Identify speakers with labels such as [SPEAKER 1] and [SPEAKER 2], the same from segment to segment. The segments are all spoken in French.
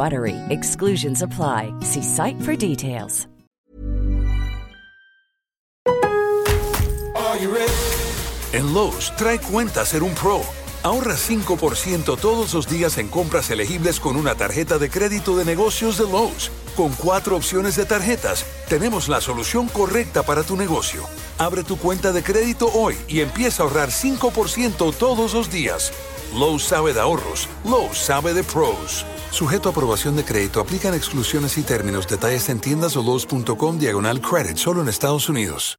[SPEAKER 1] BUTTERY. Exclusions apply. See site for details.
[SPEAKER 2] En Lowe's, trae cuenta ser un pro. Ahorra 5% todos los días en compras elegibles con una tarjeta de crédito de negocios de Lowe's. Con cuatro opciones de tarjetas, tenemos la solución correcta para tu negocio. Abre tu cuenta de crédito hoy y empieza a ahorrar 5% todos los días. Lowe's sabe de ahorros. Lowe's sabe de pros. Sujeto a aprobación de crédito, aplican exclusiones y términos. Detalles en tiendas o Lowe's.com diagonal credit, solo en Estados Unidos.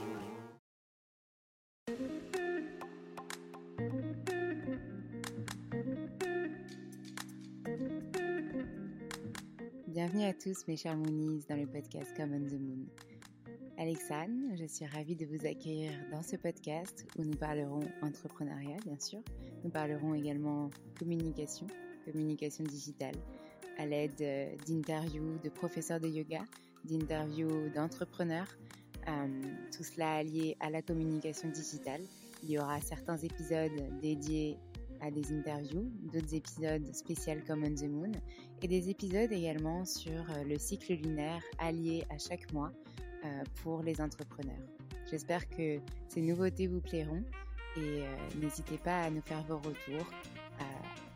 [SPEAKER 3] Tous mes chers Moonies dans le podcast Common the Moon. Alexandre, je suis ravie de vous accueillir dans ce podcast où nous parlerons entrepreneuriat bien sûr. Nous parlerons également communication, communication digitale, à l'aide euh, d'interviews de professeurs de yoga, d'interviews d'entrepreneurs, euh, tout cela allié à la communication digitale. Il y aura certains épisodes dédiés à des interviews, d'autres épisodes spéciaux comme On the Moon et des épisodes également sur euh, le cycle lunaire allié à chaque mois euh, pour les entrepreneurs. J'espère que ces nouveautés vous plairont et euh, n'hésitez pas à nous faire vos retours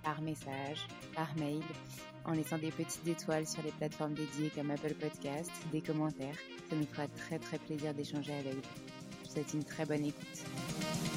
[SPEAKER 3] par message, par mail, en laissant des petites étoiles sur les plateformes dédiées comme Apple Podcast, des commentaires. Ça nous fera très très plaisir d'échanger avec vous. Je vous souhaite une très bonne écoute.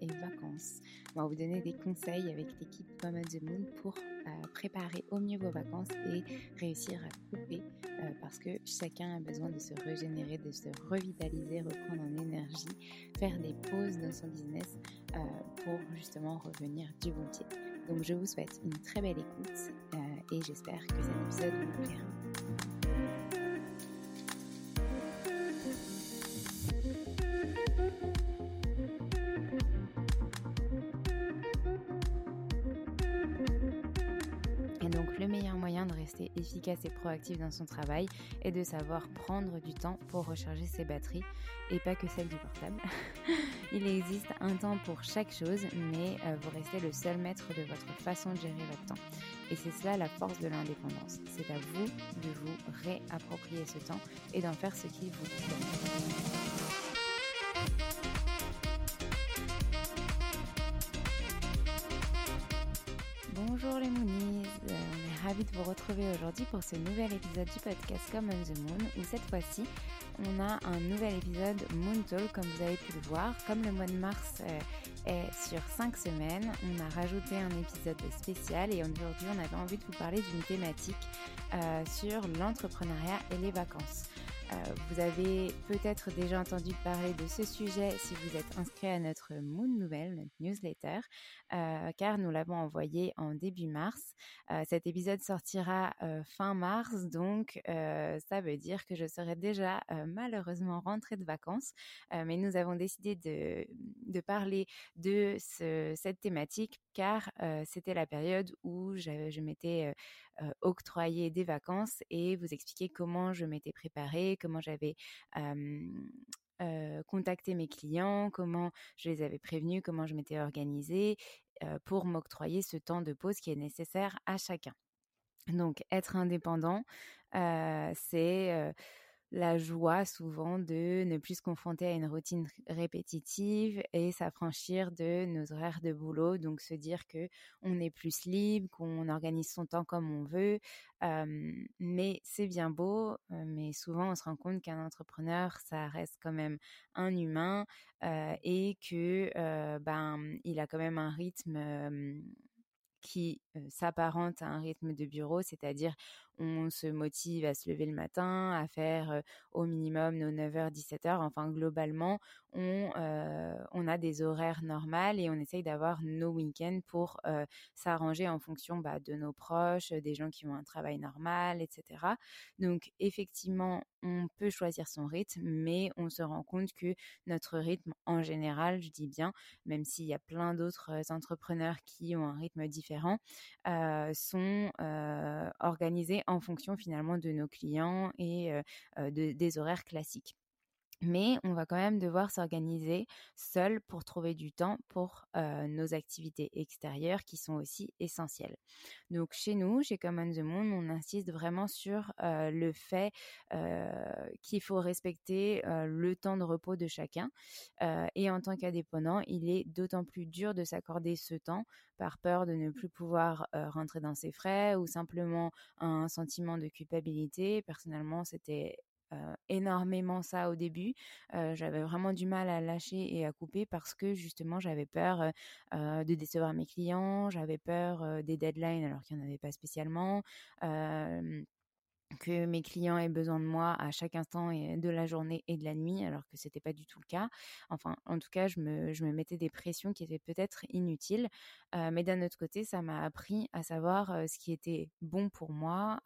[SPEAKER 3] Et vacances. On va vous donner des conseils avec l'équipe Common the Moon pour euh, préparer au mieux vos vacances et réussir à couper euh, parce que chacun a besoin de se régénérer, de se revitaliser, reprendre en énergie, faire des pauses dans son business euh, pour justement revenir du bon pied. Donc je vous souhaite une très belle écoute et j'espère que cet épisode vous plaira. De rester efficace et proactif dans son travail est de savoir prendre du temps pour recharger ses batteries et pas que celle du portable. Il existe un temps pour chaque chose, mais euh, vous restez le seul maître de votre façon de gérer votre temps. Et c'est cela la force de l'indépendance. C'est à vous de vous réapproprier ce temps et d'en faire ce qui vous plaît. Bonjour les Moonies, De vous retrouver aujourd'hui pour ce nouvel épisode du podcast Come on the Moon où cette fois-ci on a un nouvel épisode Moon Talk, comme vous avez pu le voir. Comme le mois de mars euh, est sur 5 semaines, on a rajouté un épisode spécial et aujourd'hui on avait envie de vous parler d'une thématique euh, sur l'entrepreneuriat et les vacances. Euh, vous avez peut-être déjà entendu parler de ce sujet si vous êtes inscrit à notre Moon Nouvelle, notre newsletter, euh, car nous l'avons envoyé en début mars. Euh, cet épisode sortira fin mars, donc ça veut dire que je serai déjà malheureusement rentrée de vacances, mais nous avons décidé de, parler de ce, cette thématique car c'était la période où je m'étais octroyé des vacances et vous expliquer comment je m'étais préparée, comment j'avais contacté mes clients, comment je les avais prévenus, comment je m'étais organisée pour m'octroyer ce temps de pause qui est nécessaire à chacun. Donc être indépendant, c'est la joie souvent de ne plus se confronter à une routine répétitive et s'affranchir de nos horaires de boulot, donc se dire que on est plus libre, qu'on organise son temps comme on veut. mais c'est bien beau, mais souvent on se rend compte qu'un entrepreneur, ça reste quand même un humain et que ben il a quand même un rythme qui s'apparente à un rythme de bureau, c'est-à-dire on se motive à se lever le matin, à faire au minimum nos 9h, 17h. Enfin, globalement, on, on a des horaires normales et on essaye d'avoir nos week-ends pour s'arranger en fonction bah, de nos proches, des gens qui ont un travail normal, etc. Donc, effectivement, on peut choisir son rythme, mais on se rend compte que notre rythme, en général, je dis bien, même s'il y a plein d'autres entrepreneurs qui ont un rythme différent, sont organisés en fonction finalement de nos clients et des horaires classiques mais on va quand même devoir s'organiser seul pour trouver du temps pour nos activités extérieures qui sont aussi essentielles. Donc chez nous, chez Common the Moon, on insiste vraiment sur le fait qu'il faut respecter le temps de repos de chacun. et en tant qu'indépendant, il est d'autant plus dur de s'accorder ce temps par peur de ne plus pouvoir rentrer dans ses frais ou simplement un sentiment de culpabilité. Personnellement, c'était énormément ça au début. j'avais vraiment du mal à lâcher et à couper parce que justement j'avais peur de décevoir mes clients, j'avais peur des deadlines alors qu'il n'y en avait pas spécialement que mes clients aient besoin de moi à chaque instant de la journée et de la nuit, alors que c'était pas du tout le cas. Enfin, en tout cas, je me, je me mettais des pressions qui étaient peut-être inutiles, mais d'un autre côté, ça m'a appris à savoir ce qui était bon pour moi,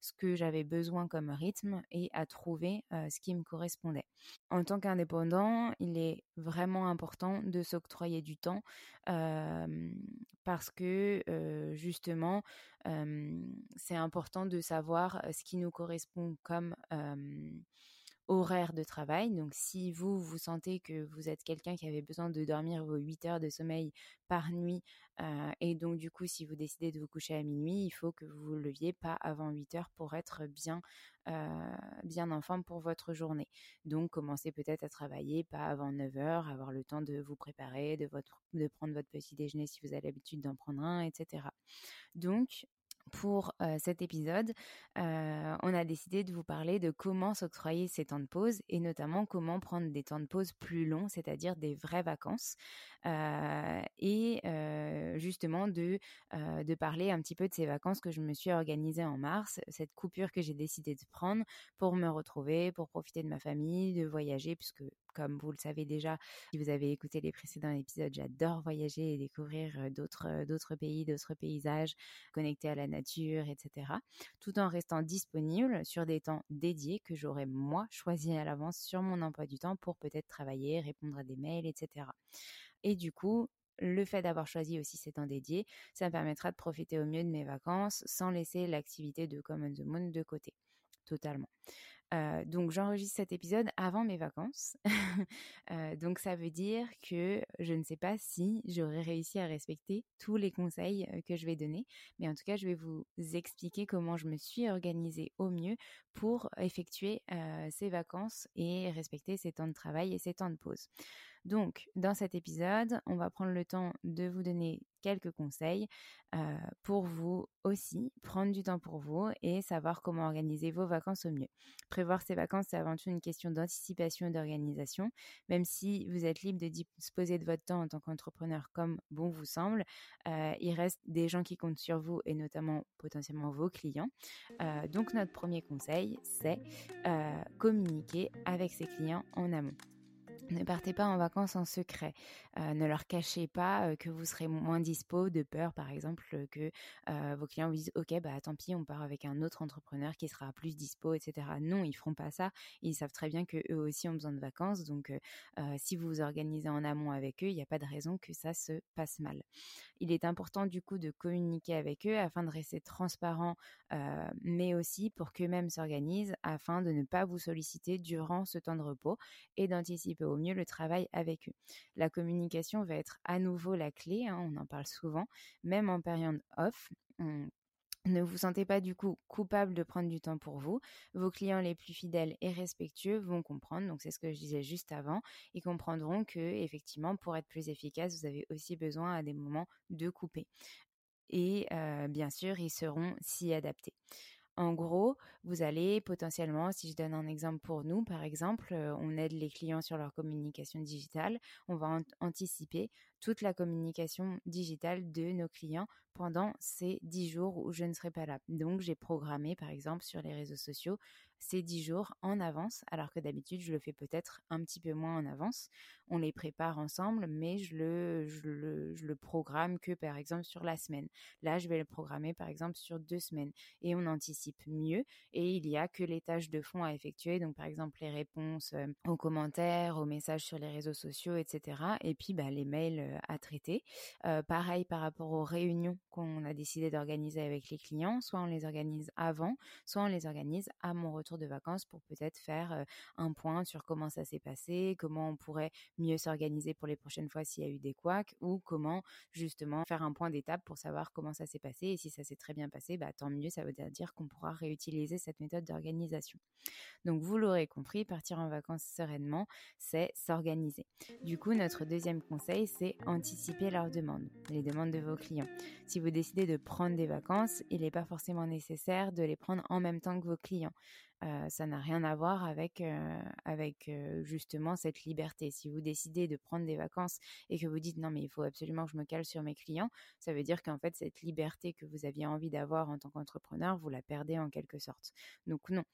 [SPEAKER 3] ce que j'avais besoin comme rythme et à trouver ce qui me correspondait. En tant qu'indépendant, il est vraiment important de s'octroyer du temps parce que justement, c'est important de savoir ce qui nous correspond comme horaire de travail. Donc si vous, vous sentez que vous êtes quelqu'un qui avait besoin de dormir vos 8 heures de sommeil par nuit, et donc du coup si vous décidez de vous coucher à minuit, il faut que vous vous leviez pas avant 8 heures pour être bien, bien en forme pour votre journée. Donc commencez peut-être à travailler pas avant 9 heures, avoir le temps de vous préparer, de, votre, de prendre votre petit déjeuner si vous avez l'habitude d'en prendre un, etc. Donc pour cet épisode, on a décidé de vous parler de comment s'octroyer ces temps de pause et notamment comment prendre des temps de pause plus longs, c'est-à-dire des vraies vacances, et justement de, de parler un petit peu de ces vacances que je me suis organisées en mars, cette coupure que j'ai décidé de prendre pour me retrouver, pour profiter de ma famille, de voyager, puisque comme vous le savez déjà, si vous avez écouté les précédents épisodes, j'adore voyager et découvrir d'autres, pays, d'autres paysages, connecter à la nature, etc. Tout en restant disponible sur des temps dédiés que j'aurais moi choisi à l'avance sur mon emploi du temps pour peut-être travailler, répondre à des mails, etc. Et du coup, le fait d'avoir choisi aussi ces temps dédiés, ça me permettra de profiter au mieux de mes vacances sans laisser l'activité de Common the Moon de côté. Totalement donc j'enregistre cet épisode avant mes vacances. donc ça veut dire que je ne sais pas si j'aurai réussi à respecter tous les conseils que je vais donner, mais en tout cas je vais vous expliquer comment je me suis organisée au mieux pour effectuer ces vacances et respecter ces temps de travail et ces temps de pause. Donc, dans cet épisode, on va prendre le temps de vous donner quelques conseils pour vous aussi prendre du temps pour vous et savoir comment organiser vos vacances au mieux. Prévoir ses vacances, c'est avant tout une question d'anticipation et d'organisation. Même si vous êtes libre de disposer de votre temps en tant qu'entrepreneur comme bon vous semble, il reste des gens qui comptent sur vous et notamment potentiellement vos clients. donc notre premier conseil, c'est communiquer avec ses clients en amont. Ne partez pas en vacances en secret. Euh, ne leur cachez pas euh, que vous serez moins dispo de peur, par exemple, que euh, vos clients vous disent OK, bah tant pis, on part avec un autre entrepreneur qui sera plus dispo, etc. Non, ils feront pas ça. Ils savent très bien que eux aussi ont besoin de vacances. Donc, si vous vous organisez en amont avec eux, il n'y a pas de raison que ça se passe mal. Il est important du coup de communiquer avec eux afin de rester transparent, mais aussi pour qu'eux-mêmes s'organisent afin de ne pas vous solliciter durant ce temps de repos et d'anticiper au mieux le travail avec eux. La communication va être à nouveau la clé, hein, on en parle souvent, même en période off. ne vous sentez pas du coup coupable de prendre du temps pour vous. Vos clients les plus fidèles et respectueux vont comprendre. Donc c'est ce que je disais juste avant. Ils comprendront que effectivement pour être plus efficace, vous avez aussi besoin à des moments de couper. Et bien sûr, ils seront s'y adapter. En gros, vous allez potentiellement, si je donne un exemple pour nous, par exemple, euh, on aide les clients sur leur communication digitale, on va anticiper toute la communication digitale de nos clients pendant ces 10 jours où je ne serai pas là. Donc, j'ai programmé, par exemple, sur les réseaux sociaux, ces 10 jours en avance, alors que d'habitude, je le fais peut-être un petit peu moins en avance. On les prépare ensemble, mais je le, le, programme que, par exemple, sur la semaine. Là, je vais le programmer, par exemple, sur deux semaines. Et on anticipe mieux. Et il y a que les tâches de fond à effectuer, donc par exemple les réponses euh, aux commentaires, aux messages sur les réseaux sociaux, etc. Et puis, bah, les mails à traiter. Euh, pareil par rapport aux réunions qu'on a décidé d'organiser avec les clients. Soit on les organise avant, soit on les organise à mon retour de vacances pour peut-être faire un point sur comment ça s'est passé, comment on pourrait mieux s'organiser pour les prochaines fois s'il y a eu des couacs ou comment justement faire un point d'étape pour savoir comment ça s'est passé et si ça s'est très bien passé, bah, tant mieux, ça veut dire qu'on pourra réutiliser cette méthode d'organisation. Donc vous l'aurez compris, partir en vacances sereinement, c'est s'organiser. Du coup, notre deuxième conseil, c'est anticiper leurs demandes, les demandes de vos clients. Si vous décidez de prendre des vacances, il n'est pas forcément nécessaire de les prendre en même temps que vos clients. Euh, ça n'a rien à voir avec, euh, avec euh, justement cette liberté. Si vous décidez de prendre des vacances et que vous dites non mais il faut absolument que je me cale sur mes clients, ça veut dire qu'en fait cette liberté que vous aviez envie d'avoir en tant qu'entrepreneur, vous la perdez en quelque sorte. Donc non.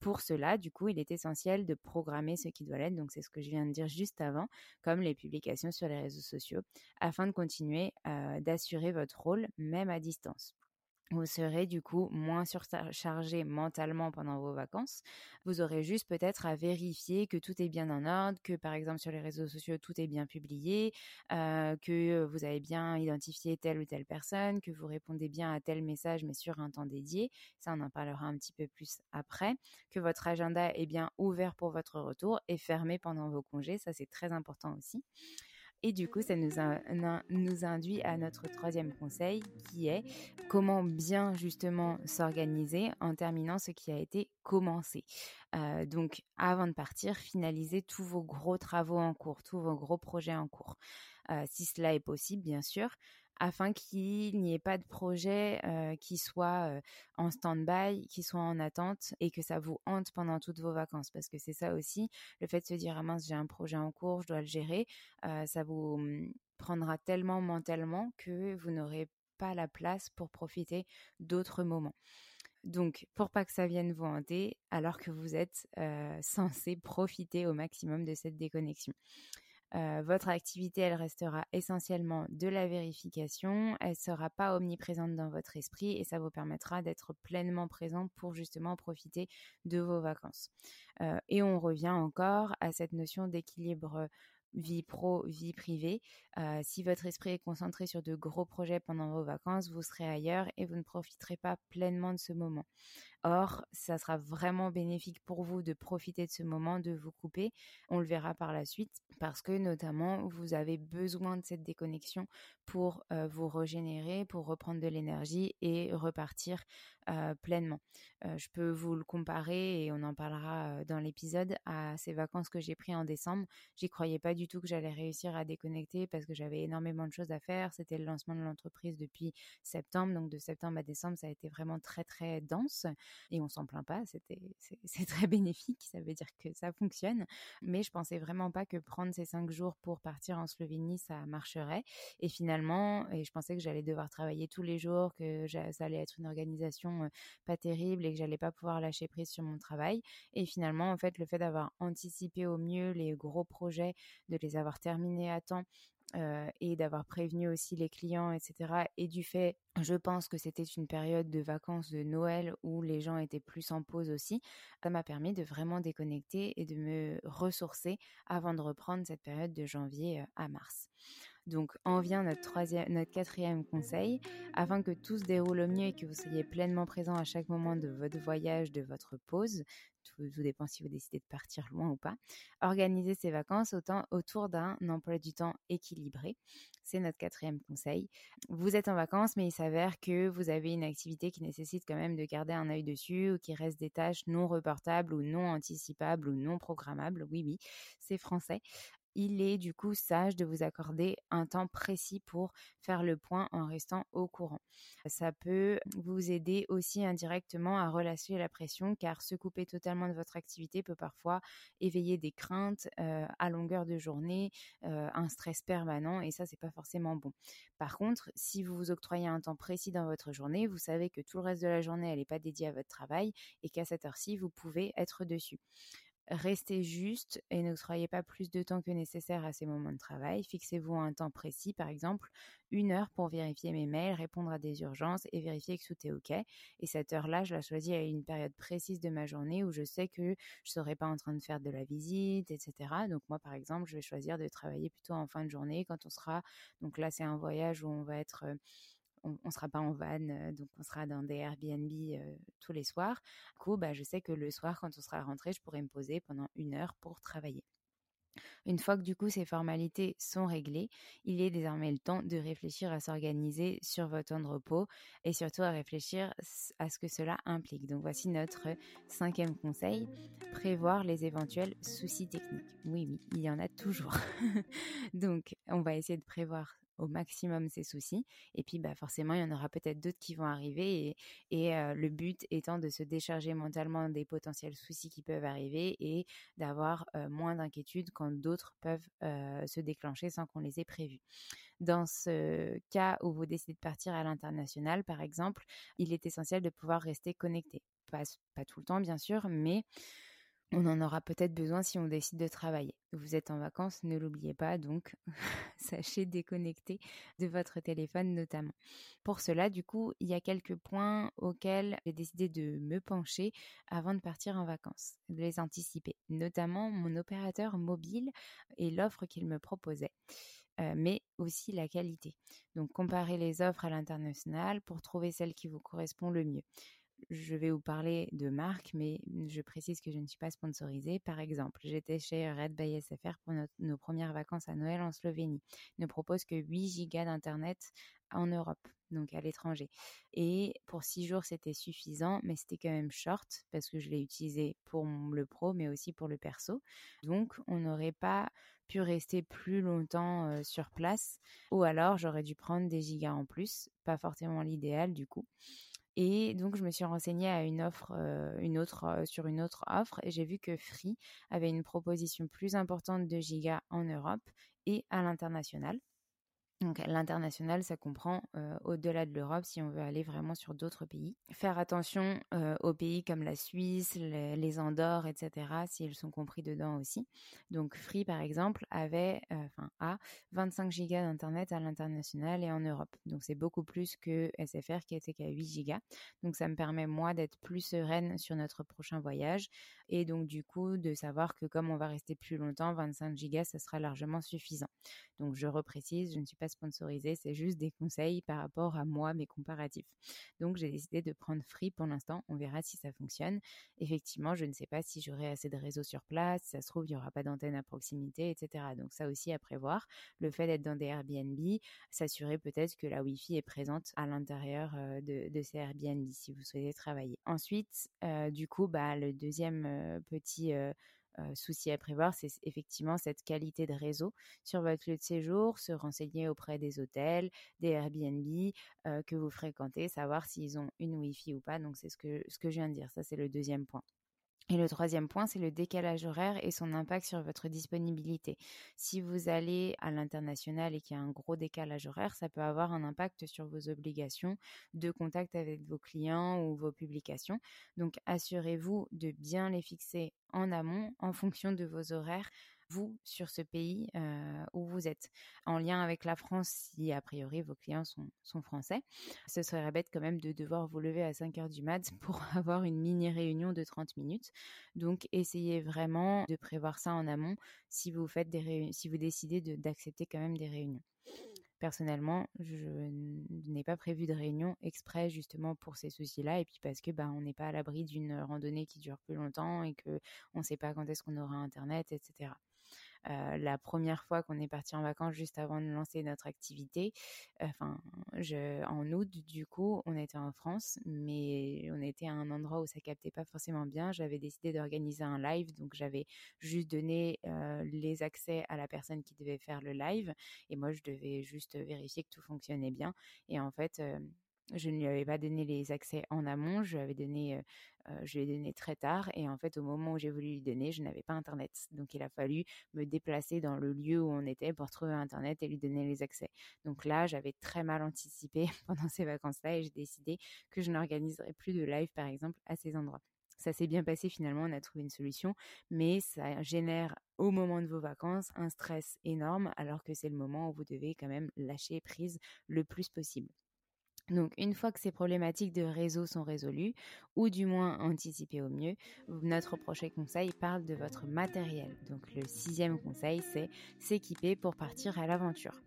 [SPEAKER 3] Pour cela, du coup, il est essentiel de programmer ce qui doit l'être. Donc, c'est ce que je viens de dire juste avant, comme les publications sur les réseaux sociaux, afin de continuer d'assurer votre rôle, même à distance. Vous serez du coup moins surchargé mentalement pendant vos vacances. Vous aurez juste peut-être à vérifier que tout est bien en ordre, que par exemple sur les réseaux sociaux tout est bien publié, euh, que vous avez bien identifié telle ou telle personne, que vous répondez bien à tel message mais sur un temps dédié. Ça, on en parlera un petit peu plus après. Que votre agenda est bien ouvert pour votre retour et fermé pendant vos congés. Ça, c'est très important aussi. Et du coup, ça nous, induit à notre troisième conseil qui est comment bien justement s'organiser en terminant ce qui a été commencé. Euh, donc, avant de partir, finalisez tous vos gros travaux en cours, tous vos gros projets en cours. Euh, si cela est possible, bien sûr afin qu'il n'y ait pas de projet euh, qui soit euh, en stand-by, qui soit en attente et que ça vous hante pendant toutes vos vacances. Parce que c'est ça aussi, le fait de se dire, ah mince, j'ai un projet en cours, je dois le gérer, euh, ça vous mmh, prendra tellement mentalement que vous n'aurez pas la place pour profiter d'autres moments. Donc, pour pas que ça vienne vous hanter, alors que vous êtes censé profiter au maximum de cette déconnexion. Euh, votre activité, elle restera essentiellement de la vérification, elle ne sera pas omniprésente dans votre esprit et ça vous permettra d'être pleinement présent pour justement profiter de vos vacances. Euh, et on revient encore à cette notion d'équilibre vie pro, vie privée. Euh, si votre esprit est concentré sur de gros projets pendant vos vacances, vous serez ailleurs et vous ne profiterez pas pleinement de ce moment. Or, ça sera vraiment bénéfique pour vous de profiter de ce moment, de vous couper. On le verra par la suite parce que notamment, vous avez besoin de cette déconnexion pour vous régénérer, pour reprendre de l'énergie et repartir pleinement. Je peux vous le comparer et on en parlera dans l'épisode à ces vacances que j'ai prises en décembre. J'y croyais pas du tout que j'allais réussir à déconnecter parce que j'avais énormément de choses à faire. C'était le lancement de l'entreprise depuis septembre, donc de septembre à décembre, ça a été vraiment très très dense. Et on s'en plaint pas. C'était, c'est très bénéfique. Ça veut dire que ça fonctionne. Mais je pensais vraiment pas que prendre ces cinq jours pour partir en Slovénie, ça marcherait. Et finalement, et je pensais que j'allais devoir travailler tous les jours, que ça allait être une organisation pas terrible et que j'allais pas pouvoir lâcher prise sur mon travail. Et finalement, en fait, le fait d'avoir anticipé au mieux les gros projets, de les avoir terminés à temps, et d'avoir prévenu aussi les clients, etc. Et du fait, je pense que c'était une période de vacances de Noël où les gens étaient plus en pause aussi. Ça m'a permis de vraiment déconnecter et de me ressourcer avant de reprendre cette période de janvier à mars. Donc, en vient notre, notre quatrième conseil. Afin que tout se déroule au mieux et que vous soyez pleinement présent à chaque moment de votre voyage, de votre pause, tout, dépend si vous décidez de partir loin ou pas, organisez ces vacances autour d'un emploi du temps équilibré. C'est notre quatrième conseil. Vous êtes en vacances, mais il s'avère que vous avez une activité qui nécessite quand même de garder un œil dessus ou qui reste des tâches non reportables ou non anticipables ou non programmables. Oui, oui, c'est français il est du coup sage de vous accorder un temps précis pour faire le point en restant au courant. Ça peut vous aider aussi indirectement à relâcher la pression car se couper totalement de votre activité peut parfois éveiller des craintes euh, à longueur de journée, euh, un stress permanent et ça c'est pas forcément bon. Par contre, si vous vous octroyez un temps précis dans votre journée, vous savez que tout le reste de la journée elle n'est pas dédiée à votre travail et qu'à cette heure-ci vous pouvez être dessus restez juste et n'octroyez pas plus de temps que nécessaire à ces moments de travail. Fixez-vous un temps précis, par exemple une heure pour vérifier mes mails, répondre à des urgences et vérifier que tout est OK. Et cette heure-là, je la choisis à une période précise de ma journée où je sais que je ne serai pas en train de faire de la visite, etc. Donc moi, par exemple, je vais choisir de travailler plutôt en fin de journée quand on sera... Donc là, c'est un voyage où on va être on, ne sera pas en van, donc on sera dans des Airbnb tous les soirs. Du coup, bah, je sais que le soir, quand on sera rentré, je pourrai me poser pendant une heure pour travailler. Une fois que du coup ces formalités sont réglées, il est désormais le temps de réfléchir à s'organiser sur votre temps de repos et surtout à réfléchir à ce que cela implique. Donc voici notre cinquième conseil, prévoir les éventuels soucis techniques. Oui, oui, il y en a toujours. Donc on va essayer de prévoir au maximum ses soucis. Et puis, bah, forcément, il y en aura peut-être d'autres qui vont arriver. Et, le but étant de se décharger mentalement des potentiels soucis qui peuvent arriver et d'avoir moins d'inquiétude quand d'autres peuvent se déclencher sans qu'on les ait prévus. Dans ce cas où vous décidez de partir à l'international, par exemple, il est essentiel de pouvoir rester connecté. Pas, pas tout le temps, bien sûr, mais on en aura peut-être besoin si on décide de travailler. Vous êtes en vacances, ne l'oubliez pas, donc sachez déconnecter de votre téléphone notamment. Pour cela, du coup, il y a quelques points auxquels j'ai décidé de me pencher avant de partir en vacances, de les anticiper, notamment mon opérateur mobile et l'offre qu'il me proposait. Euh, mais aussi la qualité. Donc comparer les offres à l'international pour trouver celle qui vous correspond le mieux je vais vous parler de marque, mais je précise que je ne suis pas sponsorisée. Par exemple, j'étais chez Red by SFR pour nos premières vacances à Noël en Slovénie. Ils ne propose que 8 gigas d'Internet en Europe, donc à l'étranger. Et pour 6 jours, c'était suffisant, mais c'était quand même short parce que je l'ai utilisé pour le pro, mais aussi pour le perso. Donc, on n'aurait pas pu rester plus longtemps sur place, ou alors j'aurais dû prendre des gigas en plus, pas forcément l'idéal du coup. Et donc, je me suis renseignée à une euh, autre, euh, sur une autre offre et j'ai vu que Free avait une proposition plus importante de gigas en Europe et à l'international. Donc l'international, ça comprend au-delà de l'Europe si on veut aller vraiment sur d'autres pays. Faire attention aux pays comme la Suisse, les, Andorres, etc. si ils sont compris dedans aussi. Donc Free par exemple avait, euh, enfin a 25 gigas d'internet à l'international et en Europe. Donc c'est beaucoup plus que SFR qui était qu'à 8 gigas. Donc ça me permet moi d'être plus sereine sur notre prochain voyage et donc du coup de savoir que comme on va rester plus longtemps, 25 gigas ça sera largement suffisant. Donc je reprécise, je ne suis pas sponsorisée, c'est juste des conseils par rapport à moi, mes comparatifs. Donc j'ai décidé de prendre Free pour l'instant, on verra si ça fonctionne. Effectivement, je ne sais pas si j'aurai assez de réseaux sur place, si ça se trouve, il n'y aura pas d'antenne à proximité, etc. Donc ça aussi à prévoir. Le fait d'être dans des Airbnb, s'assurer peut-être que la Wi-Fi est présente à l'intérieur euh, de, ces Airbnb si vous souhaitez travailler. Ensuite, euh, du coup, bah, le deuxième euh, petit souci à prévoir, c'est effectivement cette qualité de réseau sur votre lieu de séjour, se renseigner auprès des hôtels, des Airbnb que vous fréquentez, savoir s'ils ont une Wi-Fi ou pas. Donc c'est ce que, ce que je viens de dire, ça c'est le deuxième point. Et le troisième point, c'est le décalage horaire et son impact sur votre disponibilité. Si vous allez à l'international et qu'il y a un gros décalage horaire, ça peut avoir un impact sur vos obligations de contact avec vos clients ou vos publications. Donc assurez-vous de bien les fixer en amont en fonction de vos horaires vous sur ce pays où vous êtes. En lien avec la France, si a priori vos clients sont, sont français, ce serait bête quand même de devoir vous lever à 5 heures du mat pour avoir une mini réunion de 30 minutes. Donc essayez vraiment de prévoir ça en amont si vous faites des si vous décidez d'accepter quand même des réunions. Personnellement, je n'ai pas prévu de réunion exprès justement pour ces soucis-là et puis parce que bah, on n'est pas à l'abri d'une randonnée qui dure plus longtemps et que on ne sait pas quand est-ce qu'on aura internet, etc. Euh, la première fois qu'on est parti en vacances juste avant de lancer notre activité. Enfin, en août, du coup, on était en France, mais on était à un endroit où ça captait pas forcément bien. J'avais décidé d'organiser un live, donc j'avais juste donné euh, les accès à la personne qui devait faire le live, et moi je devais juste vérifier que tout fonctionnait bien. Et en fait, euh, je ne lui avais pas donné les accès en amont, je lui avais donné je l'ai donné très tard et en fait au moment où j'ai voulu lui donner, je n'avais pas internet. Donc il a fallu me déplacer dans le lieu où on était pour trouver internet et lui donner les accès. Donc là, j'avais très mal anticipé pendant ces vacances-là et j'ai décidé que je n'organiserais plus de live par exemple à ces endroits. Ça s'est bien passé finalement, on a trouvé une solution, mais ça génère au moment de vos vacances un stress énorme alors que c'est le moment où vous devez quand même lâcher prise le plus possible. Donc, une fois que ces problématiques de réseau sont résolues, ou du moins anticipées au mieux, notre prochain conseil parle de votre matériel. Donc, le sixième conseil, c'est s'équiper pour partir à l'aventure.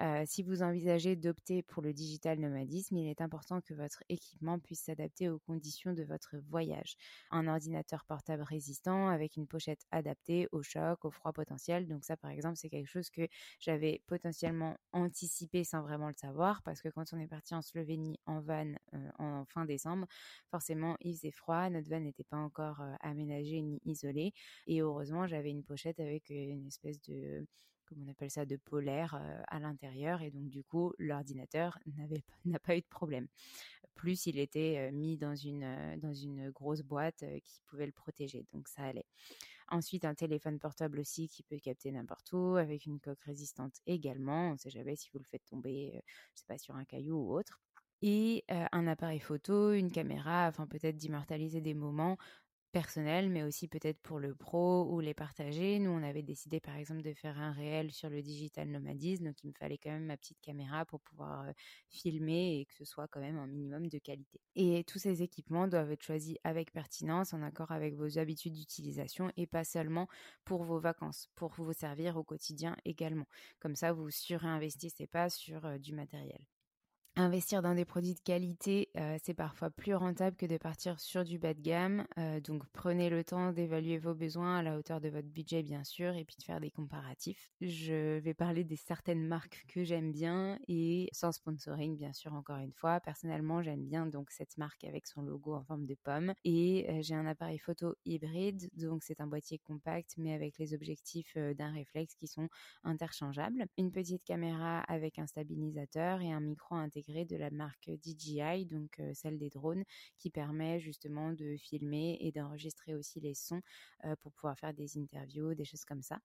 [SPEAKER 3] Euh, si vous envisagez d'opter pour le digital nomadisme, il est important que votre équipement puisse s'adapter aux conditions de votre voyage. Un ordinateur portable résistant avec une pochette adaptée au choc, au froid potentiel. Donc ça, par exemple, c'est quelque chose que j'avais potentiellement anticipé sans vraiment le savoir parce que quand on est parti en Slovénie en van euh, en fin décembre, forcément, il faisait froid, notre van n'était pas encore euh, aménagé ni isolé et heureusement, j'avais une pochette avec une espèce de comme on appelle ça, de polaire à l'intérieur. Et donc, du coup, l'ordinateur n'a pas eu de problème. Plus, il était mis dans une, dans une grosse boîte qui pouvait le protéger. Donc, ça allait. Ensuite, un téléphone portable aussi qui peut capter n'importe où, avec une coque résistante également. On ne sait jamais si vous le faites tomber, je sais pas, sur un caillou ou autre et un appareil photo, une caméra, afin peut-être d'immortaliser des moments personnel, mais aussi peut-être pour le pro ou les partager. Nous, on avait décidé par exemple de faire un réel sur le digital nomadisme, donc il me fallait quand même ma petite caméra pour pouvoir euh, filmer et que ce soit quand même un minimum de qualité. Et tous ces équipements doivent être choisis avec pertinence, en accord avec vos habitudes d'utilisation et pas seulement pour vos vacances, pour vous servir au quotidien également. Comme ça, vous surinvestissez pas sur euh, du matériel. Investir dans des produits de qualité, euh, c'est parfois plus rentable que de partir sur du bas de gamme. Euh, donc prenez le temps d'évaluer vos besoins à la hauteur de votre budget, bien sûr, et puis de faire des comparatifs. Je vais parler des certaines marques que j'aime bien et sans sponsoring, bien sûr, encore une fois. Personnellement, j'aime bien donc cette marque avec son logo en forme de pomme. Et euh, j'ai un appareil photo hybride, donc c'est un boîtier compact, mais avec les objectifs d'un réflexe qui sont interchangeables. Une petite caméra avec un stabilisateur et un micro intégré de la marque DJI, donc celle des drones, qui permet justement de filmer et d'enregistrer aussi les sons pour pouvoir faire des interviews, des choses comme ça.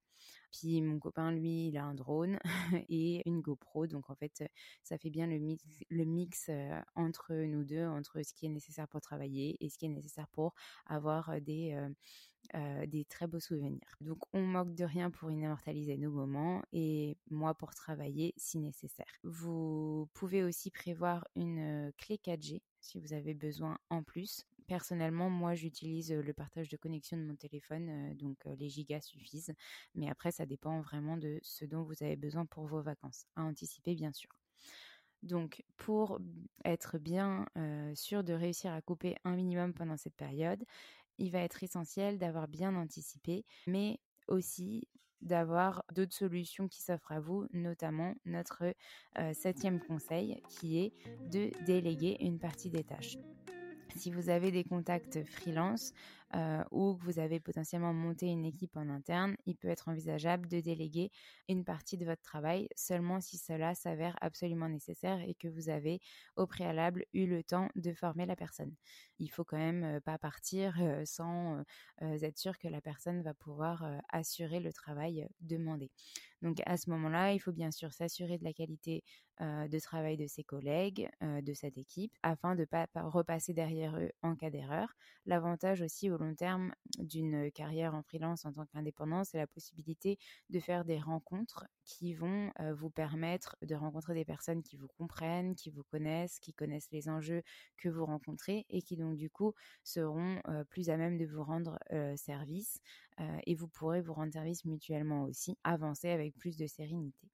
[SPEAKER 3] Puis mon copain, lui, il a un drone et une GoPro, donc en fait, ça fait bien le mix, le mix entre nous deux, entre ce qui est nécessaire pour travailler et ce qui est nécessaire pour avoir des euh, des très beaux souvenirs. Donc on manque de rien pour immortaliser nos moments et moi pour travailler si nécessaire. Vous pouvez aussi prévoir une euh, clé 4G si vous avez besoin en plus. Personnellement, moi j'utilise euh, le partage de connexion de mon téléphone, donc les gigas suffisent. Mais après, ça dépend vraiment de ce dont vous avez besoin pour vos vacances. À anticiper, bien sûr. Donc, pour être bien sûr de réussir à couper un minimum pendant cette période, il va être essentiel d'avoir bien anticipé, mais aussi d'avoir d'autres solutions qui s'offrent à vous, notamment notre septième conseil qui est de déléguer une partie des tâches. Si vous avez des contacts freelance, ou que vous avez potentiellement monté une équipe en interne, il peut être envisageable de déléguer une partie de votre travail seulement si cela s'avère absolument nécessaire et que vous avez au préalable eu le temps de former la personne. Il faut quand même pas partir sans être sûr que la personne va pouvoir assurer le travail demandé. Donc à ce moment-là, il faut bien sûr s'assurer de la qualité de travail de ses collègues, de cette équipe, afin de ne pas repasser derrière eux en cas d'erreur. L'avantage aussi au long terme d'une carrière en freelance en tant qu'indépendant, c'est la possibilité de faire des rencontres qui vont vous permettre de rencontrer des personnes qui vous comprennent, qui vous connaissent, qui connaissent les enjeux que vous rencontrez et qui donc du coup seront plus à même de vous rendre service et vous pourrez vous rendre service mutuellement aussi, avancer avec plus de sérénité.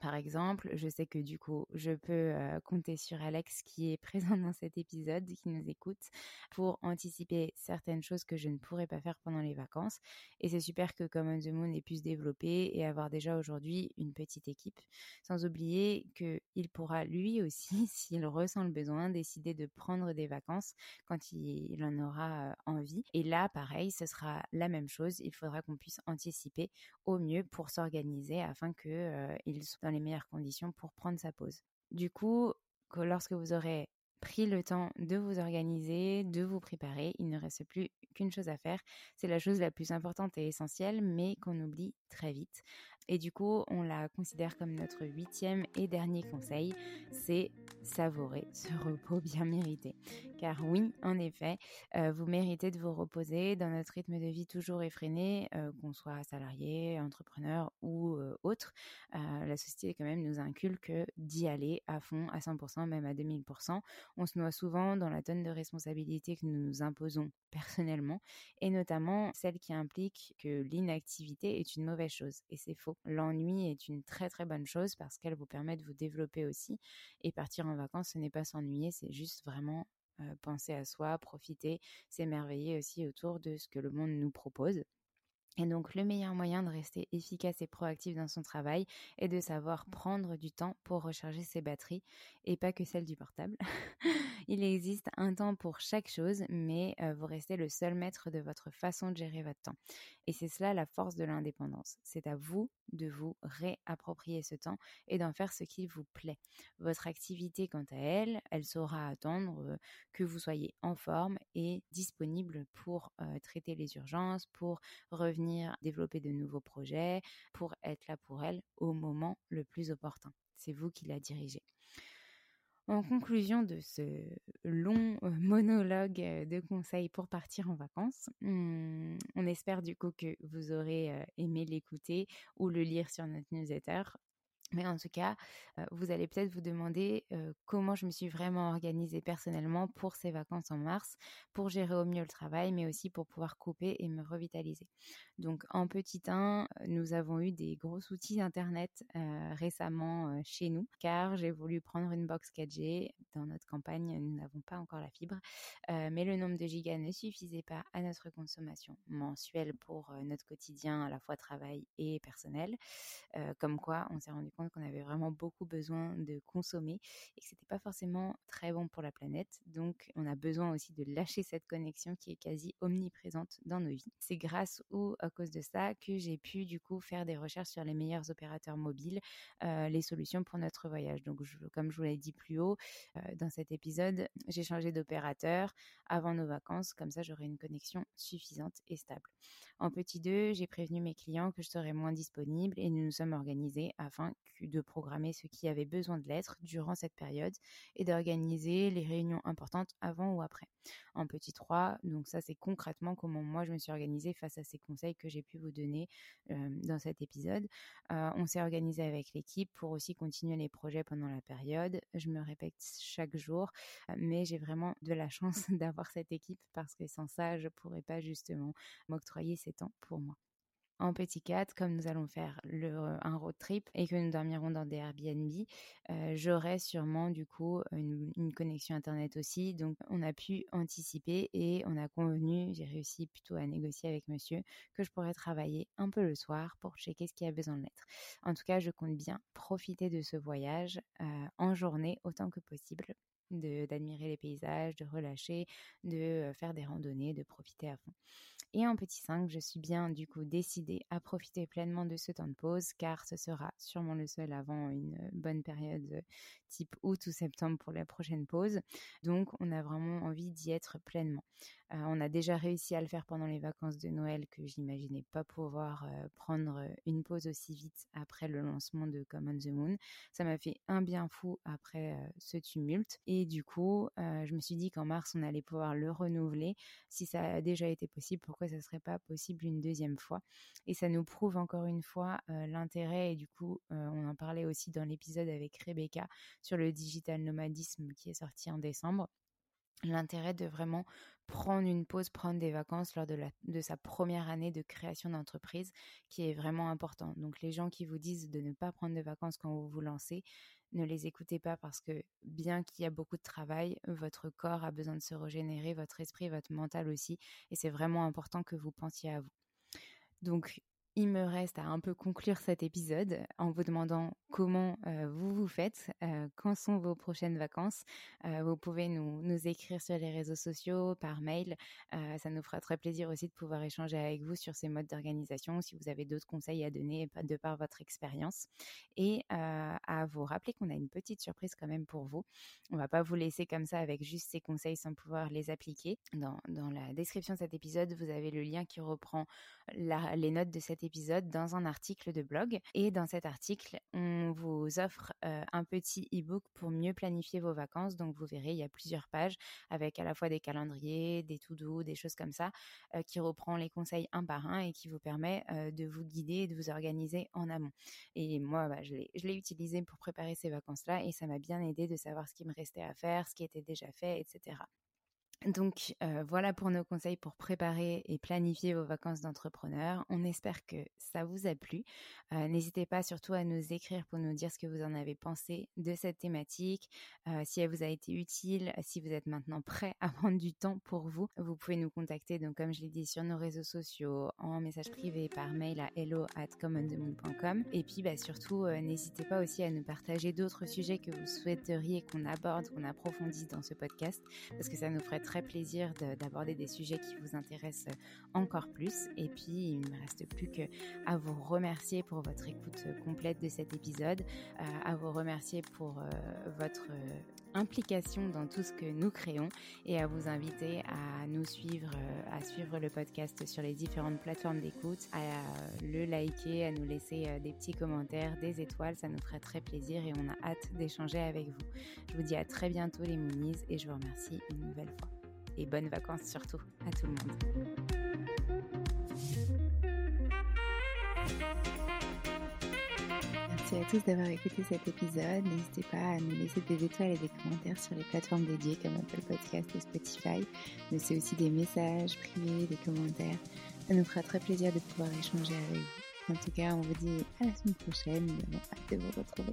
[SPEAKER 3] Par exemple, je sais que du coup, je peux compter sur Alex qui est présent dans cet épisode, qui nous écoute, pour anticiper certaines choses que je ne pourrais pas faire pendant les vacances. Et c'est super que Common the Moon ait pu se développer et avoir déjà aujourd'hui une petite équipe. Sans oublier qu'il pourra lui aussi, s'il ressent le besoin, décider de prendre des vacances quand il en aura envie. Et là, pareil, ce sera la même chose. Il faudra qu'on puisse anticiper au mieux pour s'organiser afin qu'il soit dans les meilleures conditions pour prendre sa pause. Du coup, lorsque vous aurez pris le temps de vous organiser, de vous préparer, il ne reste plus qu'une chose à faire. C'est la chose la plus importante et essentielle, mais qu'on oublie très vite. Et du coup, on la considère comme notre huitième et dernier conseil, c'est savourer ce repos bien mérité. Car oui, en effet, euh, vous méritez de vous reposer dans notre rythme de vie toujours effréné, euh, qu'on soit salarié, entrepreneur ou euh, autre. la société quand même nous inculque d'y aller à fond, à 100%, même à 2000%. On se noie souvent dans la tonne de responsabilités que nous nous imposons personnellement, et notamment celle qui implique que l'inactivité est une mauvaise chose. Et c'est faux. L'ennui est une très très bonne chose parce qu'elle vous permet de vous développer aussi. Et partir en vacances, ce n'est pas s'ennuyer, c'est juste vraiment penser à soi, profiter, s'émerveiller aussi autour de ce que le monde nous propose. Et donc le meilleur moyen de rester efficace et proactif dans son travail est de savoir prendre du temps pour recharger ses batteries et pas que celle du portable. Il existe un temps pour chaque chose, mais vous restez le seul maître de votre façon de gérer votre temps. Et c'est cela la force de l'indépendance. C'est à vous de vous réapproprier ce temps et d'en faire ce qui vous plaît. Votre activité, quant à elle, elle saura attendre que vous soyez en forme et disponible pour traiter les urgences, pour revenir développer de nouveaux projets, pour être là pour elle au moment le plus opportun. C'est vous qui la dirigez. En conclusion de ce long monologue de conseils pour partir en vacances, mmh, on espère du coup que vous aurez aimé l'écouter ou le lire sur notre newsletter. Mais en tout cas, vous allez peut-être vous demander comment je me suis vraiment organisée personnellement pour ces vacances en mars, pour gérer au mieux le travail, mais aussi pour pouvoir couper et me revitaliser. Donc en petit 1, nous avons eu des gros outils Internet récemment chez nous, car j'ai voulu prendre une box 4G. Dans notre campagne, nous n'avons pas encore la fibre, mais le nombre de gigas ne suffisait pas à notre consommation mensuelle pour notre quotidien, à la fois travail et personnel. comme quoi, on s'est rendu compte qu'on avait vraiment beaucoup besoin de consommer et que c'était pas forcément très bon pour la planète. Donc, on a besoin aussi de lâcher cette connexion qui est quasi omniprésente dans nos vies. C'est grâce ou à cause de ça que j'ai pu du coup faire des recherches sur les meilleurs opérateurs mobiles, euh, les solutions pour notre voyage. Donc, comme je vous l'ai dit plus haut euh, dans cet épisode, j'ai changé d'opérateur avant nos vacances. Comme ça, j'aurai une connexion suffisante et stable. En petit 2, j'ai prévenu mes clients que je serais moins disponible et nous nous sommes organisés afin de programmer ce qui avait besoin de l'être durant cette période et d'organiser les réunions importantes avant ou après. En petit 3, donc ça c'est concrètement comment moi je me suis organisée face à ces conseils que j'ai pu vous donner dans cet épisode. On s'est organisé avec l'équipe pour aussi continuer les projets pendant la période. Je me répète chaque jour, mais j'ai vraiment de la chance d'avoir cette équipe parce que sans ça, je pourrais pas justement m'octroyer ces temps pour moi en petit 4, comme nous allons faire le, un road trip et que nous dormirons dans des Airbnb, euh, j'aurai sûrement du coup une, connexion Internet aussi. Donc on a pu anticiper et on a convenu, j'ai réussi plutôt à négocier avec monsieur, que je pourrais travailler un peu le soir pour checker ce qui a besoin de l'être. En tout cas, je compte bien profiter de ce voyage euh, en journée autant que possible d'admirer les paysages, de relâcher, de faire des randonnées, de profiter à fond. Et en petit 5, je suis bien du coup décidée à profiter pleinement de ce temps de pause car ce sera sûrement le seul avant une bonne période type août ou septembre pour la prochaine pause. Donc on a vraiment envie d'y être pleinement. on a déjà réussi à le faire pendant les vacances de Noël que j'imaginais pas pouvoir prendre une pause aussi vite après le lancement de Common the Moon. Ça m'a fait un bien fou après ce tumulte et du coup je me suis dit qu'en mars on allait pouvoir le renouveler. Si ça a déjà été possible, pourquoi ça serait pas possible une deuxième fois Et ça nous prouve encore une fois l'intérêt et du coup on en parlait aussi dans l'épisode avec Rebecca sur le digital nomadisme qui est sorti en décembre l'intérêt de vraiment prendre une pause, prendre des vacances lors de, la, de sa première année de création d'entreprise, qui est vraiment important. Donc les gens qui vous disent de ne pas prendre de vacances quand vous vous lancez, ne les écoutez pas parce que bien qu'il y a beaucoup de travail, votre corps a besoin de se régénérer, votre esprit, votre mental aussi, et c'est vraiment important que vous pensiez à vous. Donc il me reste à un peu conclure cet épisode en vous demandant comment vous vous faites, quand sont vos prochaines vacances. vous pouvez nous, nous, écrire sur les réseaux sociaux, par mail. ça nous fera très plaisir aussi de pouvoir échanger avec vous sur ces modes d'organisation, si vous avez d'autres conseils à donner de par votre expérience. Et à vous rappeler qu'on a une petite surprise quand même pour vous. On va pas vous laisser comme ça avec juste ces conseils sans pouvoir les appliquer. Dans, dans la description de cet épisode, vous avez le lien qui reprend les notes de cet épisode dans un article de blog. Et dans cet article, on vous offre un petit e-book pour mieux planifier vos vacances. Donc vous verrez, il y a plusieurs pages avec à la fois des calendriers, des to-do, des choses comme ça, qui reprend les conseils un par un et qui vous permet de vous guider et de vous organiser en amont. Et moi, bah, je l'ai utilisé pour préparer ces vacances-là et ça m'a bien aidé de savoir ce qui me restait à faire, ce qui était déjà fait, etc. Donc voilà pour nos conseils pour préparer et planifier vos vacances d'entrepreneur. On espère que ça vous a plu. N'hésitez pas surtout à nous écrire pour nous dire ce que vous en avez pensé de cette thématique, si elle vous a été utile, si vous êtes maintenant prêt à prendre du temps pour vous. Vous pouvez nous contacter, donc comme je l'ai dit, sur nos réseaux sociaux, en message privé, par mail à hello at commonthemoon.com. Et puis bah, surtout, n'hésitez pas aussi à nous partager d'autres sujets que vous souhaiteriez qu'on aborde, qu'on approfondisse dans ce podcast, parce que ça nous ferait très très plaisir d'aborder des sujets qui vous intéressent encore plus. Et puis, il ne me reste plus que à vous remercier pour votre écoute complète de cet épisode, euh, à vous remercier pour euh, votre implication dans tout ce que nous créons et à vous inviter à nous suivre, euh, à suivre le podcast sur les différentes plateformes d'écoute, à le liker, à nous laisser des petits commentaires, des étoiles, ça nous ferait très plaisir et on a hâte d'échanger avec vous. Je vous dis à très bientôt les Moonies et je vous remercie une nouvelle fois et bonnes vacances surtout à tout le monde.
[SPEAKER 4] Merci à tous d'avoir écouté cet épisode. N'hésitez pas à nous laisser des étoiles et des commentaires sur les plateformes dédiées comme Apple Podcast et Spotify. Mais c'est aussi des messages privés, des commentaires. Ça nous fera très plaisir de pouvoir échanger avec vous. En tout cas, on vous dit à la semaine prochaine. Nous avons hâte de vous retrouver.